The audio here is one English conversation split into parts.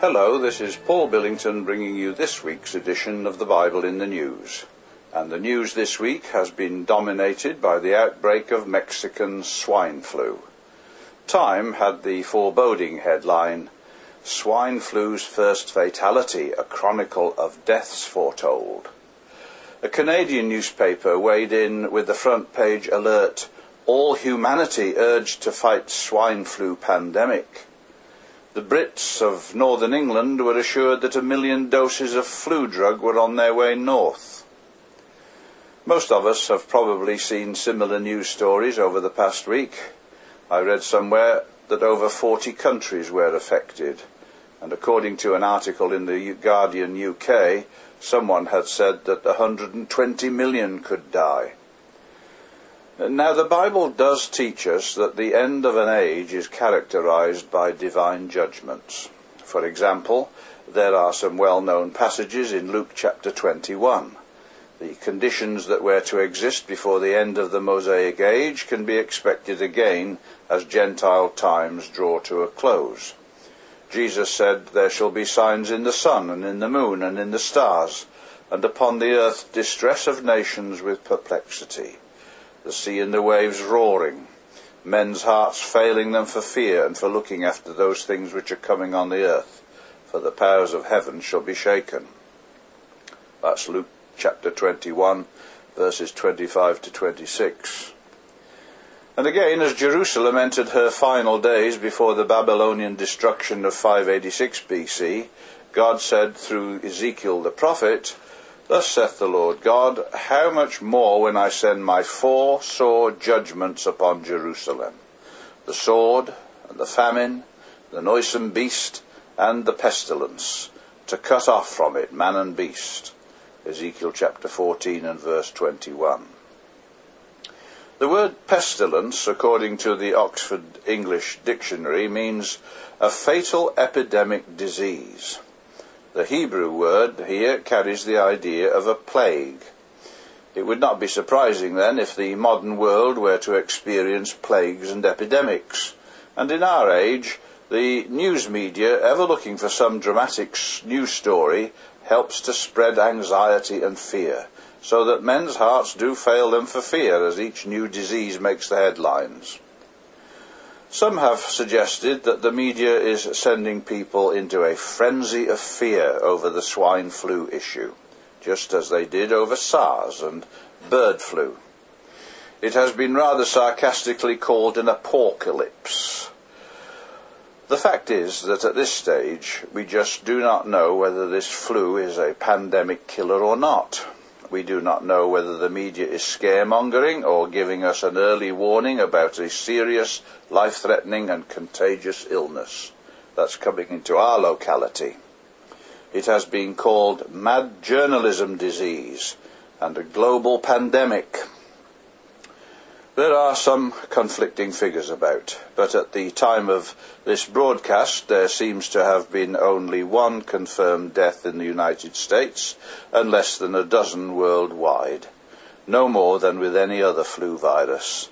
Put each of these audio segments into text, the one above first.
Hello, this is Paul Billington bringing you this week's edition of the Bible in the News. And the news this week has been dominated by the outbreak of Mexican swine flu. Time had the foreboding headline Swine flu's first fatality, a chronicle of deaths foretold. A Canadian newspaper weighed in with the front page alert All humanity urged to fight swine flu pandemic. The Brits of northern England were assured that a million doses of flu drug were on their way north. Most of us have probably seen similar news stories over the past week. I read somewhere that over 40 countries were affected, and according to an article in the Guardian UK, someone had said that 120 million could die. Now, the Bible does teach us that the end of an age is characterized by divine judgments. For example, there are some well known passages in Luke chapter 21. The conditions that were to exist before the end of the Mosaic age can be expected again as Gentile times draw to a close. Jesus said, There shall be signs in the sun, and in the moon, and in the stars, and upon the earth distress of nations with perplexity the sea and the waves roaring, men's hearts failing them for fear and for looking after those things which are coming on the earth, for the powers of heaven shall be shaken. That's Luke chapter 21, verses 25 to 26. And again, as Jerusalem entered her final days before the Babylonian destruction of 586 BC, God said through Ezekiel the prophet, Thus saith the Lord God, How much more when I send my four sore judgments upon Jerusalem the sword, and the famine, the noisome beast, and the pestilence, to cut off from it man and beast. Ezekiel chapter 14 and verse 21. The word pestilence, according to the Oxford English Dictionary, means a fatal epidemic disease. The Hebrew word here carries the idea of a plague. It would not be surprising then if the modern world were to experience plagues and epidemics. And in our age, the news media, ever looking for some dramatic news story, helps to spread anxiety and fear, so that men's hearts do fail them for fear as each new disease makes the headlines. Some have suggested that the media is sending people into a frenzy of fear over the swine flu issue, just as they did over SARS and bird flu. It has been rather sarcastically called an apocalypse. The fact is that at this stage we just do not know whether this flu is a pandemic killer or not. We do not know whether the media is scaremongering or giving us an early warning about a serious, life threatening, and contagious illness that's coming into our locality. It has been called mad journalism disease and a global pandemic. There are some conflicting figures about, but at the time of this broadcast, there seems to have been only one confirmed death in the United States and less than a dozen worldwide. No more than with any other flu virus.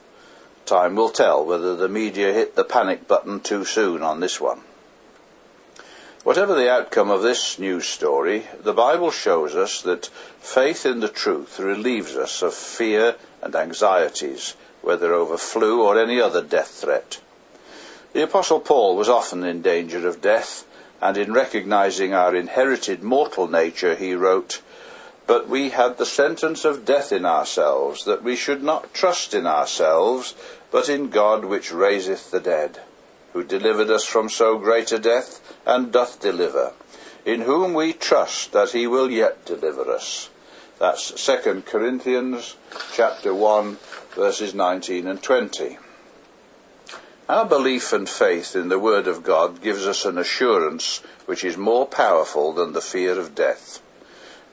Time will tell whether the media hit the panic button too soon on this one. Whatever the outcome of this news story, the Bible shows us that faith in the truth relieves us of fear and anxieties whether over flu or any other death threat. The Apostle Paul was often in danger of death, and in recognizing our inherited mortal nature, he wrote, But we had the sentence of death in ourselves, that we should not trust in ourselves, but in God which raiseth the dead, who delivered us from so great a death, and doth deliver, in whom we trust that he will yet deliver us. That's 2 Corinthians chapter 1 verses 19 and 20. Our belief and faith in the Word of God gives us an assurance which is more powerful than the fear of death.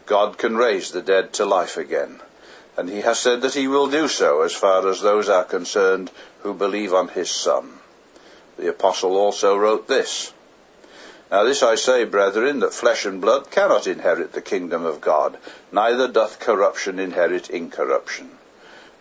God can raise the dead to life again, and He has said that He will do so as far as those are concerned who believe on His Son. The Apostle also wrote this Now this I say, brethren, that flesh and blood cannot inherit the kingdom of God, neither doth corruption inherit incorruption.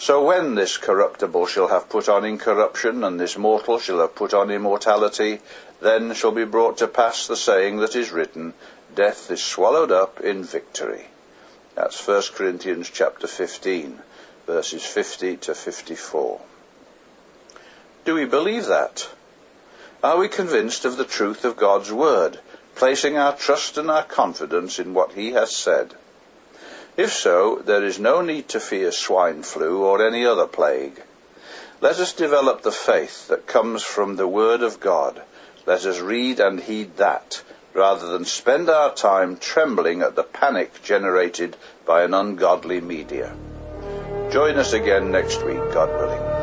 So when this corruptible shall have put on incorruption, and this mortal shall have put on immortality, then shall be brought to pass the saying that is written, Death is swallowed up in victory. That's 1 Corinthians chapter 15, verses 50 to 54. Do we believe that? Are we convinced of the truth of God's Word, placing our trust and our confidence in what He has said? If so, there is no need to fear swine flu or any other plague. Let us develop the faith that comes from the Word of God. Let us read and heed that, rather than spend our time trembling at the panic generated by an ungodly media. Join us again next week, God willing.